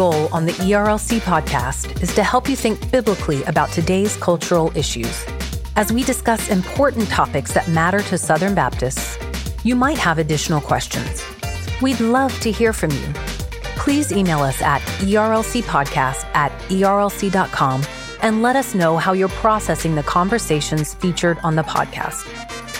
goal on the ERLC podcast is to help you think biblically about today's cultural issues. As we discuss important topics that matter to Southern Baptists, you might have additional questions. We'd love to hear from you. Please email us at erlcpodcast at erlc.com and let us know how you're processing the conversations featured on the podcast.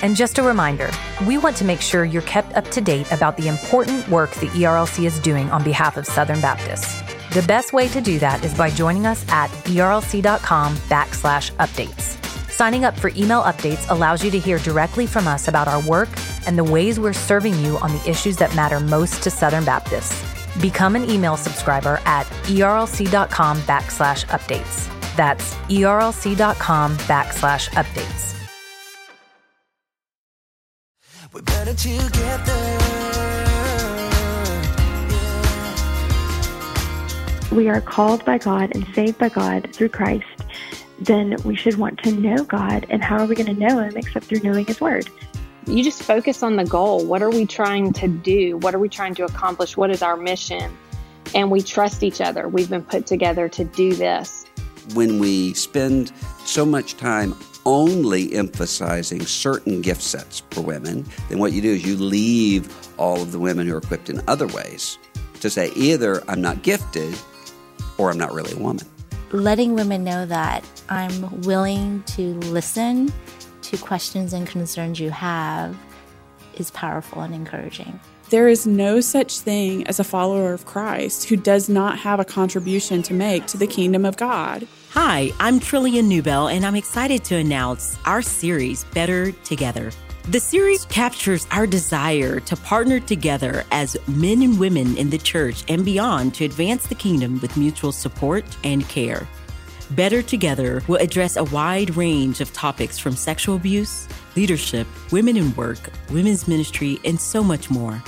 And just a reminder, we want to make sure you're kept up to date about the important work the ERLC is doing on behalf of Southern Baptists. The best way to do that is by joining us at erlc.com backslash updates. Signing up for email updates allows you to hear directly from us about our work and the ways we're serving you on the issues that matter most to Southern Baptists. Become an email subscriber at erlc.com backslash updates. That's erlc.com backslash updates. We're better together. We are called by God and saved by God through Christ, then we should want to know God. And how are we going to know Him except through knowing His Word? You just focus on the goal. What are we trying to do? What are we trying to accomplish? What is our mission? And we trust each other. We've been put together to do this. When we spend so much time only emphasizing certain gift sets for women, then what you do is you leave all of the women who are equipped in other ways to say either I'm not gifted or I'm not really a woman. Letting women know that I'm willing to listen to questions and concerns you have is powerful and encouraging. There is no such thing as a follower of Christ who does not have a contribution to make to the kingdom of God. Hi, I'm Trillia Newbell, and I'm excited to announce our series, Better Together. The series captures our desire to partner together as men and women in the church and beyond to advance the kingdom with mutual support and care. Better Together will address a wide range of topics from sexual abuse, leadership, women in work, women's ministry, and so much more.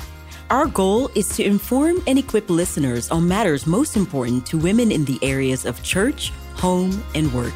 Our goal is to inform and equip listeners on matters most important to women in the areas of church, home, and work.